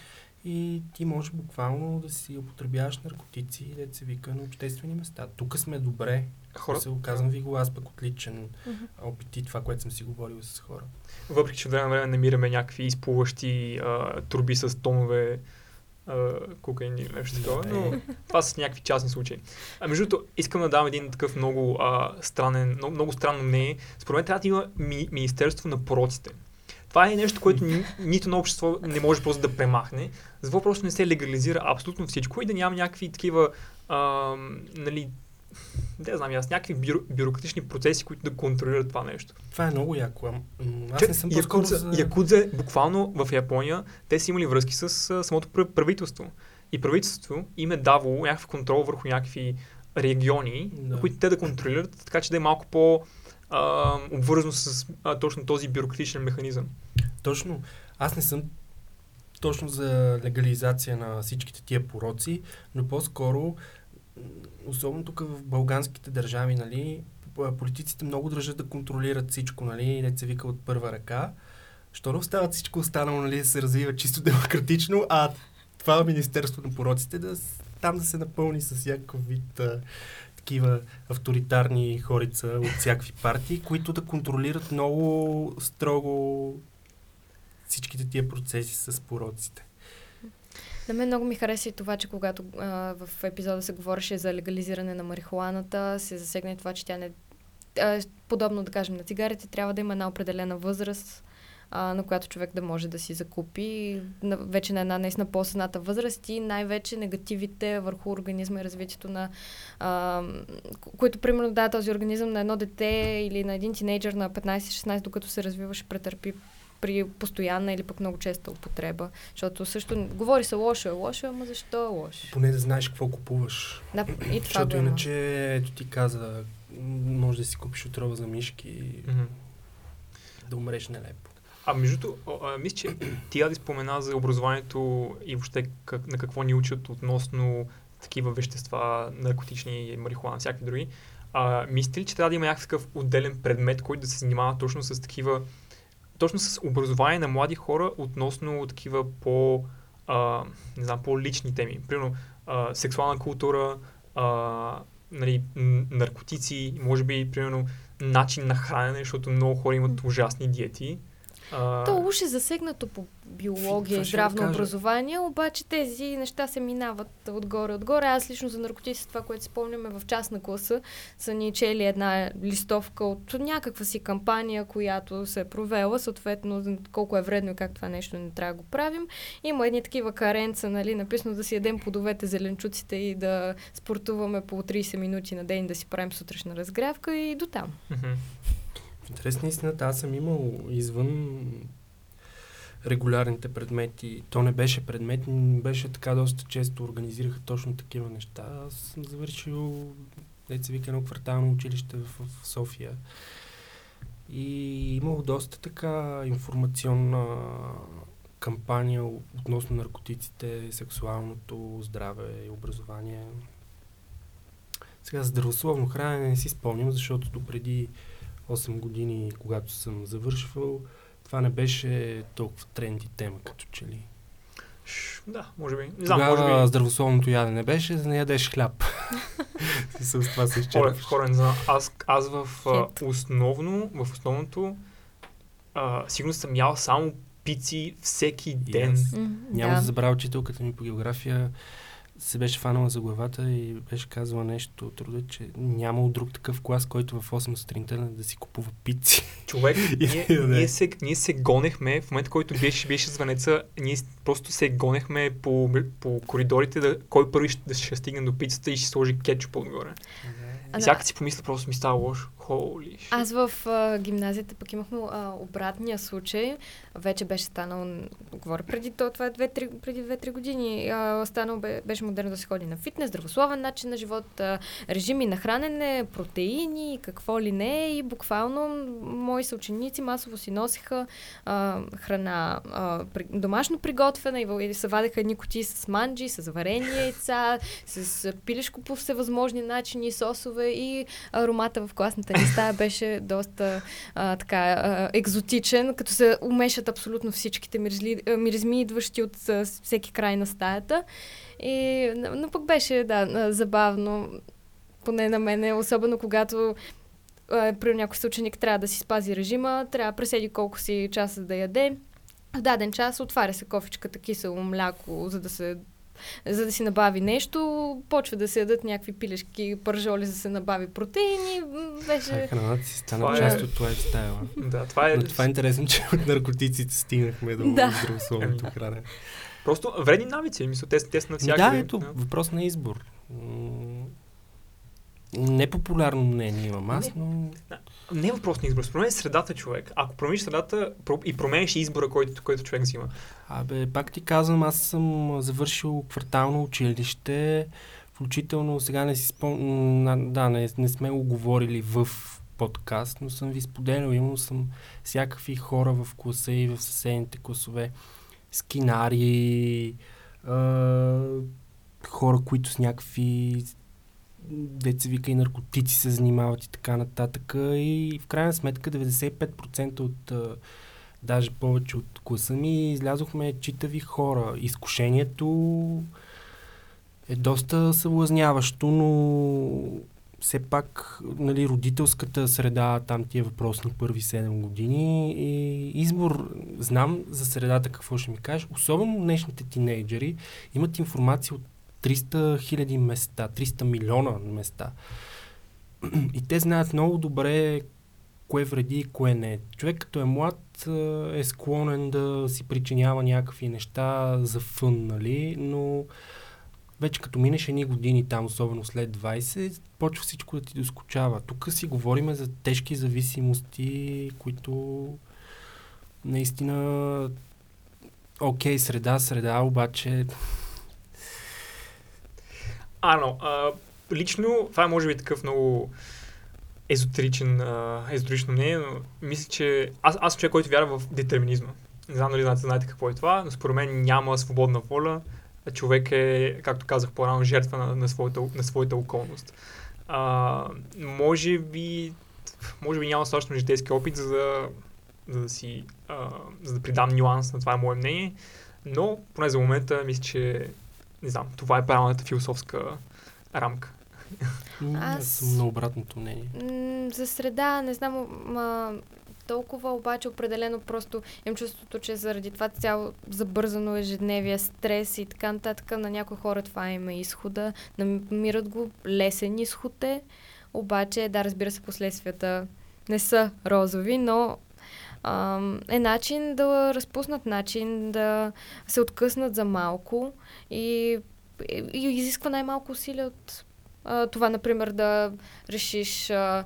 и ти можеш буквално да си употребяваш наркотици и да се вика на обществени места. Тук сме добре. Хора... Се оказвам ви го аз пък отличен mm-hmm. опит и това, което съм си говорил с хора. Въпреки, че от време време намираме някакви изплуващи а, турби с тонове кокаин или нещо такова, но това са някакви частни случаи. А между другото, искам да дам един такъв много а, странен, много, много странно мнение. Според мен трябва да има ми, Министерство на пороците. Това е нещо, което ни, нито на общество не може просто да премахне. Затова просто не се легализира абсолютно всичко и да няма някакви такива а, нали, не знам аз, някакви бюро, бюрократични процеси, които да контролират това нещо. Това е много яко. Аз Че, не съм Якудза, за... Якудза, буквално в Япония, те са имали връзки с а, самото правителство. И правителството им е давало някакъв контрол върху някакви региони, да. които те да контролират, така че да е малко по а, обвързано с а, точно този бюрократичен механизъм. Точно. Аз не съм точно за легализация на всичките тия пороци, но по-скоро особено тук в балганските държави, нали, политиците много държат да контролират всичко, нали, не се вика от първа ръка. Що не остават всичко останало, нали, да се развива чисто демократично, а това Министерство на пороците да там да се напълни с всякакъв вид а, такива авторитарни хорица от всякакви партии, които да контролират много строго всичките тия процеси с пороците. На мен много ми хареса и това, че когато а, в епизода се говореше за легализиране на марихуаната, се засегне това, че тя не... А, подобно да кажем на цигарите, трябва да има една определена възраст, а, на която човек да може да си закупи. На, вече на една наистина по-съзната възраст и най-вече негативите върху организма и развитието на а, които примерно да, този организъм на едно дете или на един тинейджър на 15-16, докато се развиваше, претърпи при постоянна или пък много честа употреба. Защото също говори се лошо е лошо, ама защо е лошо? Поне да знаеш какво купуваш. Да, и това Защото иначе, ето ти каза, може да си купиш отрова за мишки и mm-hmm. да умреш нелепо. А между мисля, че ти да спомена за образованието и въобще как, на какво ни учат относно такива вещества, наркотични, марихуана, всякакви други. А, мислите ли, че трябва да има някакъв отделен предмет, който да се занимава точно с такива, точно с образование на млади хора относно такива по, а, не знам, по-лични теми? Примерно, а, сексуална култура, а, нали, наркотици, може би, примерно, начин на хранене, защото много хора имат ужасни диети. А, То уж е засегнато по биология и здравно образование, обаче тези неща се минават отгоре-отгоре. Аз лично за наркотици, това, което спомняме в частна класа, са ни чели една листовка от някаква си кампания, която се е провела, съответно колко е вредно и как това нещо не трябва да го правим. Има едни такива каренца, нали, написано да си ядем плодовете, зеленчуците и да спортуваме по 30 минути на ден, да си правим сутрешна разгрявка и до там. мгм. В интерес на истината, аз съм имал извън регулярните предмети. То не беше предмет, беше така доста често организираха точно такива неща. Аз съм завършил, деца вика, едно квартално училище в, в София. И имал доста така информационна кампания относно наркотиците, сексуалното здраве и образование. Сега здравословно хранене не си спомням, защото допреди 8 години, когато съм завършвал, това не беше толкова тренди тема, като че ли. Да, може би. Не знам, Тогава може би. здравословното ядене беше, за да не ядеш хляб. С това се изчерпваш. хора, не знам. Аз, аз в а, основно, в основното, а, сигурно съм ял само пици всеки ден. Yes. М, Няма да. забравя учителката ми по география се беше фанала за главата и беше казала нещо от рода, че нямал друг такъв клас, който в 8 сутринта да си купува пици. Човек, ние, да не. ние, се, ние се гонехме, в момента, който беше, беше звънеца, ние просто се гонехме по, по коридорите, да, кой първи ще, ще стигне до пицата и ще сложи кетчуп отгоре. Да. всяка си помисля, просто ми става лошо. Holy shit. Аз в а, гимназията пък имахме а, обратния случай. Вече беше станал, говоря преди то, това е 2-3, преди 2-3 години. А, станал бе, беше модерно да се ходи на фитнес, здравословен начин на живот, а, режими на хранене, протеини, какво ли не. И буквално мои съученици масово си носиха а, храна а, при, домашно приготвена и, и се вадеха едни кутии с манджи, с варени яйца, с пилешко по всевъзможни начини, сосове и аромата в класната ни стая беше доста а, така а, екзотичен, като се умешат абсолютно всичките миризли, а, миризми, идващи от а, всеки край на стаята. И, но, пък беше, да, забавно, поне на мене, особено когато при някой съученик трябва да си спази режима, трябва да преседи колко си часа да яде. В даден час отваря се кофичката кисело мляко, за да се за да си набави нещо, почва да се ядат някакви пилешки пържоли, за да се набави протеини. Е Беше... храната си стана Това е- част от лайфстайла. Да, това е... Но това е интересно, че от наркотиците стигнахме до Да. здравословното хранене. Просто вредни навици, мисля, те, те са навсякъде. Да, ето, въпрос на избор. Непопулярно мнение имам аз, но Не е въпрос на избор, променя средата човек. Ако промениш средата и промениш избора, който, който човек взима. Абе, пак ти казвам, аз съм завършил квартално училище, включително сега не си спомням, да, не, не сме го говорили в подкаст, но съм ви споделял, имал съм всякакви хора в класа и в съседните класове, скинари, а, хора, които с някакви деца вика и наркотици се занимават и така нататък. И в крайна сметка 95% от а, даже повече от класа ми, излязохме читави хора. Изкушението е доста съблазняващо, но все пак нали, родителската среда, там тия въпросни първи 7 години и избор, знам за средата какво ще ми кажеш, особено днешните тинейджери имат информация от 300 хиляди места, 300 милиона места. И те знаят много добре кое вреди и кое не. Човек като е млад е склонен да си причинява някакви неща за фън, нали? Но вече като минеш едни години там, особено след 20, почва всичко да ти доскочава. Тук си говориме за тежки зависимости, които наистина окей, среда, среда, обаче Ано, а, лично, това е може би такъв много езотеричен, а, езотерично мнение, но мисля, че аз, аз съм човек, който вярва в детерминизма. Не знам дали знаете, знаете какво е това, но според мен няма свободна воля. Човек е, както казах по-рано, жертва на, на, своята, на своята околност. А, може би, може би няма достатъчно житейски опит, за да, за да си, а, за да придам нюанс на това е мое мнение, но поне за момента мисля, че не знам, това е правилната философска рамка. М, Аз съм на обратното мнение. М, За среда, не знам, ма, толкова обаче определено просто имам чувството, че заради това цяло забързано ежедневие, стрес и така нататък, на някои хора това им е изхода, намират го лесен изход е, обаче, да, разбира се, последствията не са розови, но е начин да разпуснат начин, да се откъснат за малко и, и, и изисква най-малко усилия от а, това, например, да решиш а,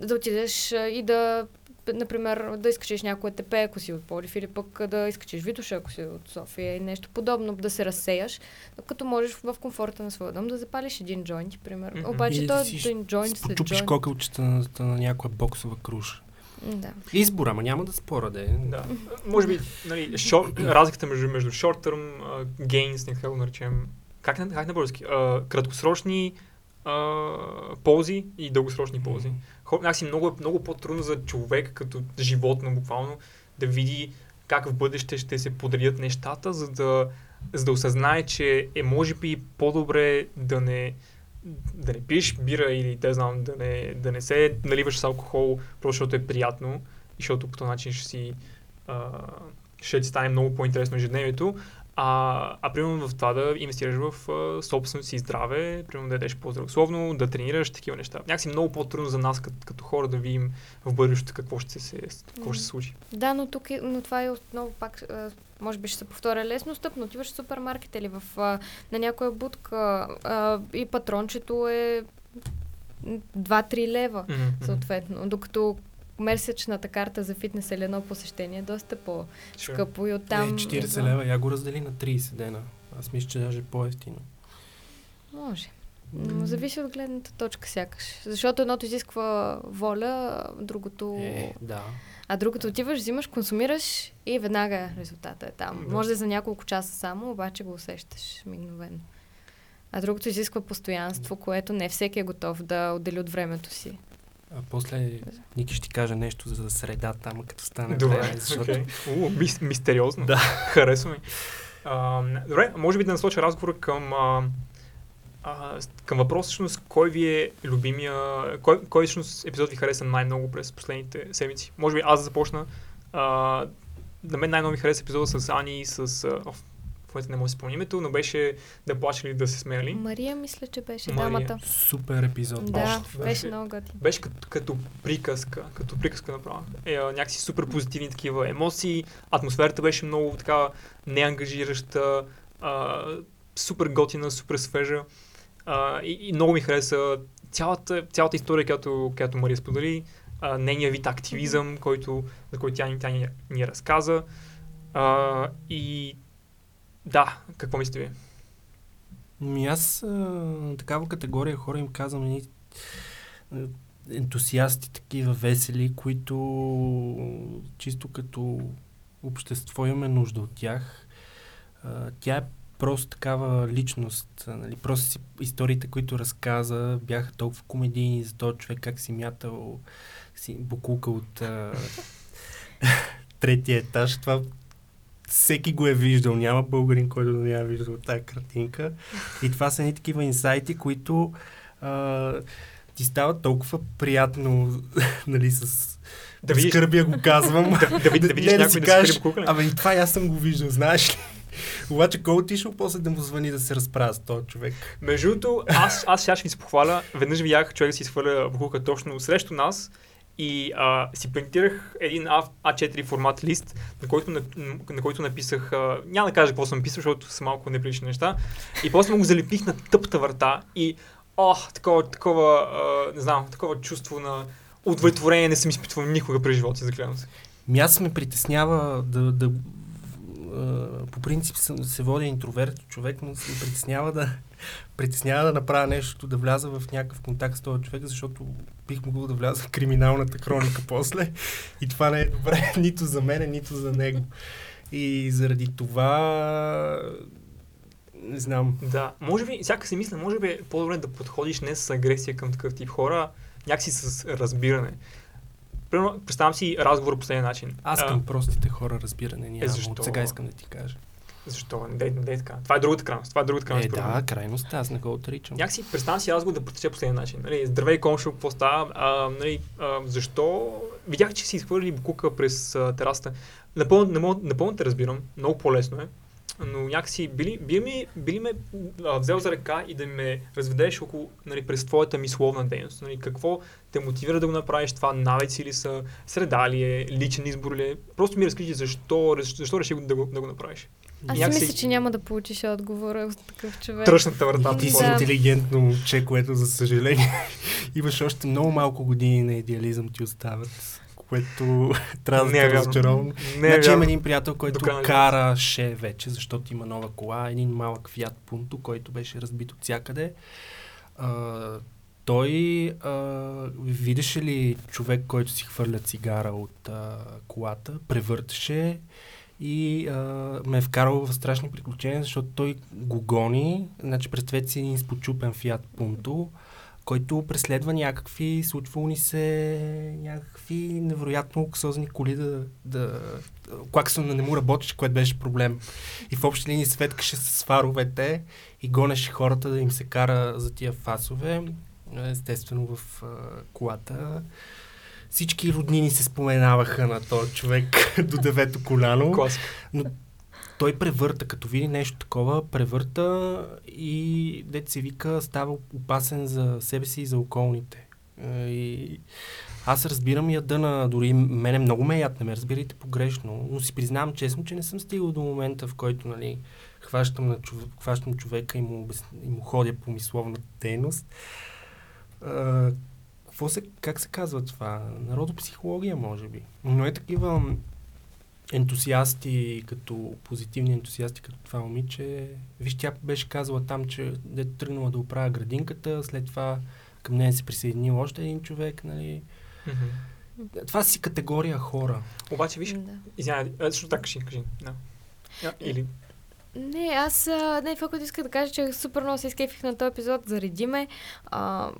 да отидеш и да например, да изкачиш някое тепе, ако си от Полив, или пък да изкачиш Витоша, ако си от София и нещо подобно, да се разсеяш, като можеш в комфорта на своя дом да запалиш един джойнт, примерно. Обаче той да е един джойнт след джойнт. кокълчета на, на някоя боксова круша. Да. Избора, ма няма да спора да е. Да. Може би, нали, шор, разликата между, между short term uh, gains, нека го наречем, как на, как на български, uh, краткосрочни uh, ползи и дългосрочни ползи. Хор, някакси много, е- много по-трудно за човек, като животно буквално, да види как в бъдеще ще се подредят нещата, за да, за да осъзнае, че е може би по-добре да не, да не пиеш бира или да знам, да не, да не се наливаш с алкохол, просто защото е приятно и защото по този начин ще си а, ще ти стане много по-интересно ежедневието. А, а примерно в това да инвестираш в а, собственото си здраве, примерно да ядеш по-здравословно, да тренираш такива неща. Някакси много по-трудно за нас като, като хора да видим в бъдещето какво ще се, какво ще се случи. Да, но тук е, но това е отново пак, може би ще се повторя лесно стъпно. Отиваш в супермаркет или в, а, на някоя будка а, и патрончето е 2-3 лева, Мгм, съответно. Докато месечната карта за фитнес или едно посещение е доста по-скъпо и оттам... Е, 40 идва- лева, я го раздели на 30 дена. Аз мисля, че даже е по-ефтино. Може. Но зависи от гледната точка сякаш. Защото едното изисква воля, другото... Е, да. А другото отиваш, взимаш, консумираш и веднага резултата е там. Да. Може да е за няколко часа само, обаче го усещаш мигновено. А другото изисква постоянство, което не всеки е готов да отдели от времето си. А после Ники ще ти каже нещо за средата, ама като стане Добре, време, защото... окей. У, мис, мистериозно. Да. Харесва ми. А, добре, може би да насоча разговора към, а, а, към въпрос, всъщност, кой ви е любимия, кой, кой всъщност епизод ви хареса най-много през последните седмици? Може би аз да започна. А, на мен най-много ми хареса епизода с Ани и с... А, оф, в момента не мога да си спомня името, но беше да плачели да се смели. Мария, мисля, че беше Мария. дамата. Супер епизод. Да, Още беше беше- много готин. Беше като, като приказка, като приказка направо. Е, някакси супер позитивни такива емоции, атмосферата беше много така неангажираща, а, супер готина, супер свежа. А, и, и много ми хареса цялата, цялата история, която, която Мария сподели, а, нейния вид активизъм, който, за който тя, ни- тя ни, ни разказа. А, и да, какво мислите ви? Ми аз а, такава категория хора им казвам едни а, ентусиасти, такива весели, които чисто като общество имаме нужда от тях. А, тя е просто такава личност. Нали? Просто си, историите, които разказа, бяха толкова комедийни за този човек, как си мятал си букулка от а, третия етаж. Това всеки го е виждал. Няма българин, който да не я виждал тази картинка. И това са едни такива инсайти, които а, ти стават толкова приятно, нали, с Да видиш, скърбия го казвам. да, да, да видиш Не някой си да кажеш, се букука. Абе и това аз съм го виждал, знаеш ли? Обаче кой отишъл после да му звъни да се разправя с този човек? Между другото, аз, аз сега ще ви се похваля. Веднъж видях човек да си сваля бухука точно срещу нас и а, си принтирах един А, А4 формат лист, на който, на, на който написах, а, няма да кажа какво съм писал, защото са малко неприлични неща, и после му го залепих на тъпата врата и о, такова, такова, а, не знам, такова чувство на удовлетворение не съм изпитвал никога през живота си, заклевам се. Ми аз ме притеснява да, да по принцип съм, се водя интроверт човек, но се притеснява да, притеснява да направя нещо, да вляза в някакъв контакт с този човек, защото бих могъл да вляза в криминалната хроника после и това не е добре нито за мен, нито за него. И заради това Не знам. Да, може би, всяка си мисля, може би е по-добре да подходиш не с агресия към такъв тип хора, някакси с разбиране. Примерно, представям си разговор по последния начин. Аз А, към простите хора разбиране нямам. защо? От сега искам да ти кажа. Защо? Не дей, не дей така. Това е другата крайност. Това е другата крайност. Е, да, крайност, аз не го отричам. Някакси представям си разговор да протече по последния начин. Нали, здравей, Комшо, какво става? А, нали, а, защо? Видях, че си изхвърли букука през а, терасата. Напълно, мога, напълно те разбирам. Много по-лесно е. Но някакси били, били, ми, били ме а, взел за ръка и да ме разведеш около, нали, през твоята мисловна дейност. Нали, какво те мотивира да го направиш това? Навици ли са? Среда ли е? Личен избор ли е? Просто ми разкажи защо, защо реши да го, да го направиш. Аз си някакси- мисля, че няма да получиш отговора от такъв човек. Тръщната врата. Ти си Да. интелигентно момче, което за съжаление имаш още много малко години на идеализъм ти остават, което трябва да Не е сте разочарован. Не е Значи има един приятел, който До края на караше вече, защото има нова кола, един малък Fiat Punto, който беше разбит от всякъде. А, той а, видеше ли човек, който си хвърля цигара от а, колата, превърташе и а, ме е вкарал в страшни приключения, защото той го гони, значи представете си един изпочупен Fiat Punto, който преследва някакви, случвало ни се някакви невероятно луксозни коли да, да клаксона не му работеше, което беше проблем. И в общи линии светкаше с фаровете и гонеше хората да им се кара за тия фасове. Естествено в а, колата. Всички роднини се споменаваха на този човек до девето коляно. Класика. Той превърта, като види нещо такова, превърта и дете се вика, става опасен за себе си и за околните. Е, И аз разбирам яда на, дори мене много ме яд, не ме разбирайте погрешно, но си признавам честно, че не съм стигал до момента, в който нали, хващам, на човек, хващам човека и му, и му ходя по мисловната дейност. А, какво се, как се казва това? Народопсихология, може би. Но е такива ентусиасти, като позитивни ентусиасти, като това момиче. Виж, тя беше казала там, че дето тръгнала да оправя градинката, след това към нея се присъединил още един човек, нали. Мгм. Това си категория хора. Обаче, виж, Да. извинявай, също така кажи, кажи. Да. А, или... Не, аз, не, това, което исках да кажа, че супер много се изкефих на този епизод, заради ме. А,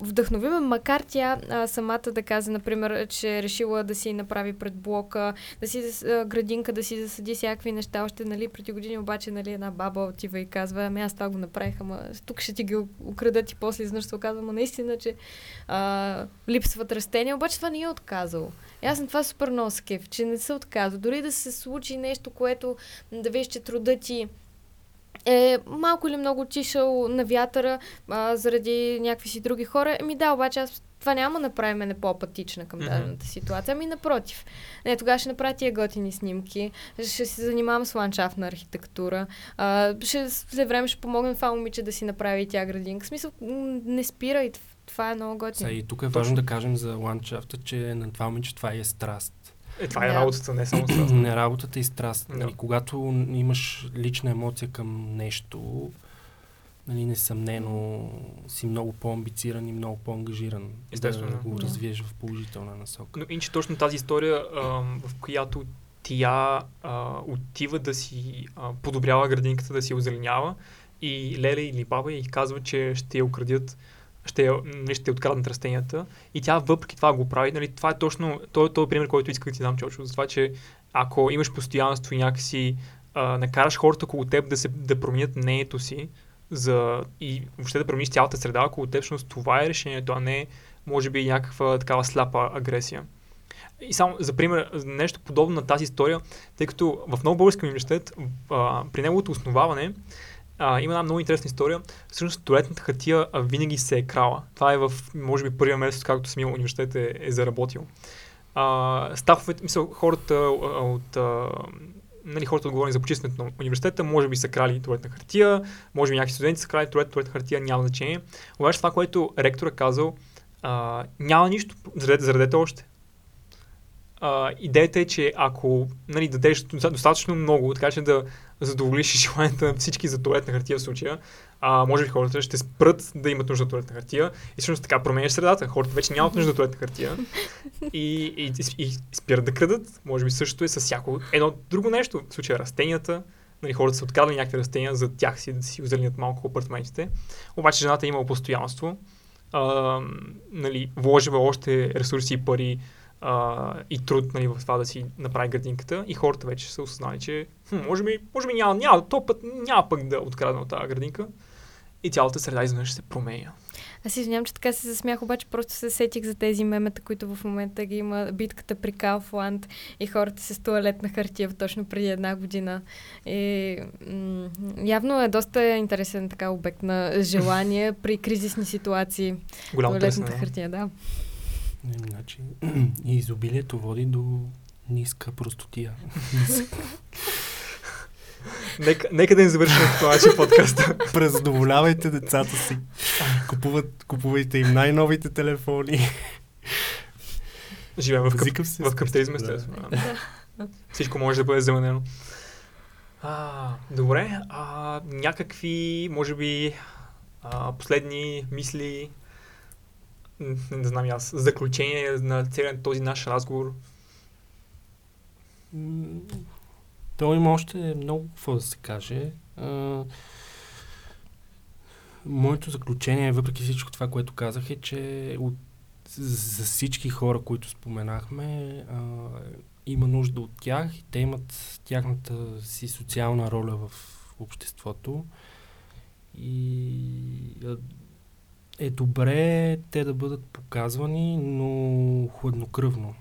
вдъхнови ме, макар тя а, самата да каза, например, че е решила да си направи пред блока, да си а, градинка, да си засади всякакви неща. Още, нали, преди години обаче, нали, една баба отива и казва, ами аз това го направих, ама тук ще ти ги украдат и после изведнъж се оказва, ама наистина, че а, липсват растения, обаче това не е отказало. И аз на това супер много че не се отказва. Дори да се случи нещо, което да видиш, че труда ти е малко или много отишъл на вятъра а, заради някакви си други хора. Еми да, обаче аз това няма да направи мене по-апатична към дадената ситуация. Ами напротив. Не, тогава ще направя тия готини снимки, ще се занимавам с ландшафтна архитектура, а, ще след време ще помогна това момиче да си направи и тя градинка. В смисъл, не спирай, това е много готино. И тук е важно да кажем за ландшафта, че на това момиче това е страст. Е, това е работата, не само страст. Не работата и страст. Нали, когато имаш лична емоция към нещо, нали, несъмнено си много по-амбициран и много по-ангажиран Естествено. да го развиеш в положителна насока. Но иначе точно тази история, в която тя а, отива да си а, подобрява градинката, да си озеленява и Леле или баба и казва, че ще я украдят ще, нали, ще откраднат растенията и тя въпреки това го прави. Нали, това е точно той, той пример, който исках да ти дам, Чочо, за това, че ако имаш постоянство и някакси а, накараш хората около теб да, се, да променят мнението си за, и въобще да промениш цялата среда около теб, всъщност това е решението, а не може би някаква такава сляпа агресия. И само за пример, нещо подобно на тази история, тъй като в много български университет, а, при неговото основаване, а, има една много интересна история. Всъщност туалетната хартия винаги се е крала. Това е в, може би, първия месец, както самия университет е, е заработил. А, стафовете, мисъл, хората от а, нали, хората отговорни за почистването на университета, може би са крали туалетна хартия, може би някакви студенти са крали туалет, туалетна хартия, няма значение. Обаче това, което ректор казал, а, няма нищо, заредете, заредете още. А, идеята е, че ако нали, дадеш доста- достатъчно много, така че да задоволиш желанията на всички за туалетна хартия в случая, а, може би хората ще спрат да имат нужда от туалетна хартия и всъщност така променяш средата. Хората вече нямат нужда от туалетна хартия и, и, и, спират да крадат. Може би същото е с всяко едно друго нещо. В случая растенията, нали, хората са откраднали някакви растения за тях си, да си озеленят малко апартаментите. Обаче жената е имала постоянство, а, нали, вложила още ресурси и пари а, и труд нали, в това да си направи градинката и хората вече са осъзнали, че хм, може би, може би няма, няма, то път няма пък да открадна от тази градинка и цялата среда изведнъж се променя. Аз извинявам, че така се засмях, обаче просто се сетих за тези мемета, които в момента ги има битката при Кауфланд и хората с туалетна хартия точно преди една година. И, м- явно е доста интересен така обект на желание при кризисни ситуации. Голямо Туалетната търсене. хартия, да. Не, Значи, и изобилието води до ниска простотия. Нека, нека да не завършим този начин подкаста. Презадоволявайте децата си. Купуват, купувайте им най-новите телефони. Живеем в, къп, в капитализма, да. естествено. Всичко може да бъде заменено. А, добре, а, някакви, може би, а, последни мисли, не знам аз, заключение на целият този наш разговор. То има още много какво да се каже. А, моето заключение, въпреки всичко това, което казах, е, че от, за всички хора, които споменахме, а, има нужда от тях и те имат тяхната си социална роля в обществото. И е добре те да бъдат показвани, но хладнокръвно.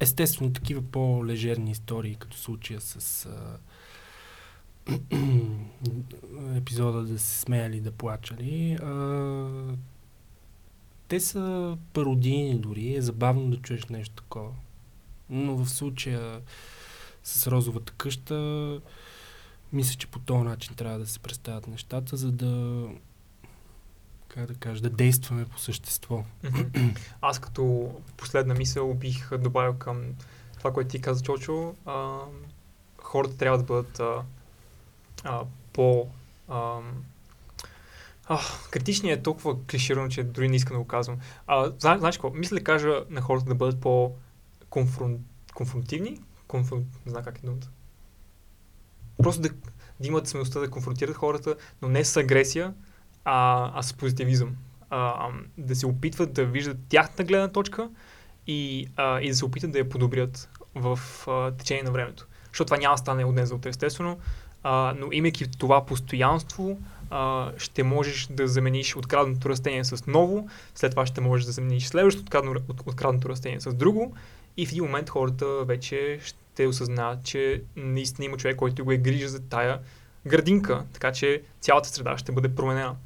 Естествено, такива по-лежерни истории, като случая с а, епизода да се смеяли, да плачали, а, те са пародийни дори, е забавно да чуеш нещо такова. Но в случая с розовата къща, мисля, че по този начин трябва да се представят нещата, за да как да кажа, да действаме по същество. Аз като последна мисъл бих добавил към това, което ти каза, Чочо. А, хората трябва да бъдат а, а, по... А, а, критичният е толкова клиширано, че дори не искам да го казвам. А, знаеш, знаеш какво? Мисля да кажа на хората да бъдат по конфрон, конфронтивни. Конфрон, не знам как е думата. Просто да, да имат смелостта да конфронтират хората, но не с агресия, а, а с позитивизъм. А, да се опитват да виждат тяхната гледна точка и, а, и да се опитат да я подобрят в а, течение на времето. Защото това няма да стане от днес за утре, естествено, а, но имайки това постоянство, а, ще можеш да замениш откраднато растение с ново, след това ще можеш да замениш следващото открадно, от- откраднато растение с друго и в един момент хората вече ще осъзнаят, че наистина има човек, който го е грижа за тая градинка, така че цялата среда ще бъде променена.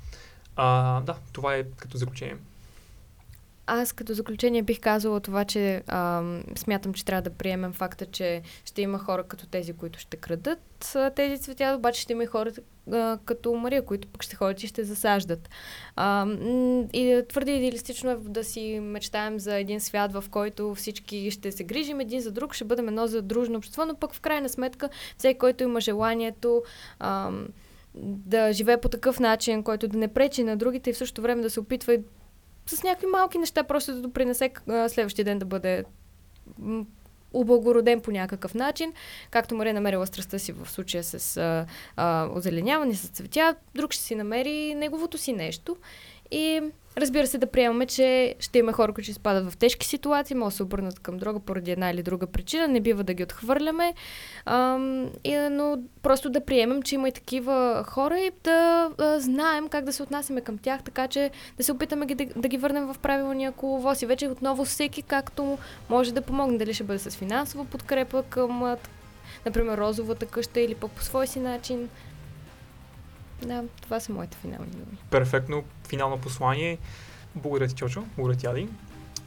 А, да, това е като заключение. Аз като заключение бих казала това, че ам, смятам, че трябва да приемем факта, че ще има хора като тези, които ще крадат а, тези цветя, обаче ще има и хора а, като Мария, които пък ще ходят и ще засаждат. А, и твърде идеалистично е да си мечтаем за един свят, в който всички ще се грижим един за друг, ще бъдем едно за дружно общество, но пък в крайна сметка всеки, който има желанието ам, да живее по такъв начин, който да не пречи на другите и в същото време да се опитва и с някакви малки неща, просто да допринесе а, следващия ден да бъде облагороден по някакъв начин, както Мария намерила страстта си в случая с а, а, озеленяване, с цветя, друг ще си намери неговото си нещо. И разбира се да приемаме, че ще има хора, които ще спадат в тежки ситуации, могат да се обърнат към друга поради една или друга причина, не бива да ги отхвърляме, ам, и, но просто да приемем, че има и такива хора и да а, знаем как да се отнасяме към тях, така че да се опитаме ги, да, да ги върнем в правилния коловоз и вече отново всеки както може да помогне, дали ще бъде с финансова подкрепа към, например, розовата къща или пък по свой си начин. Да, това са моите финални думи. Перфектно финално послание. Благодаря ти, Чочо. Благодаря ти, Ади.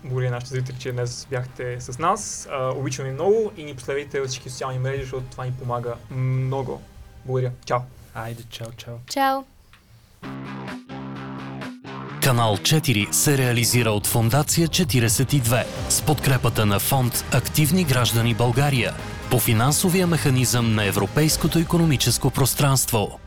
Благодаря на нашите зрители, че днес бяхте с нас. А, обичаме много и ни последвайте във всички социални мрежи, защото това ни помага много. Благодаря. Чао! Айде, чао, чао. Чао! Канал 4 се реализира от Фондация 42 с подкрепата на фонд Активни граждани България по финансовия механизъм на Европейското економическо пространство.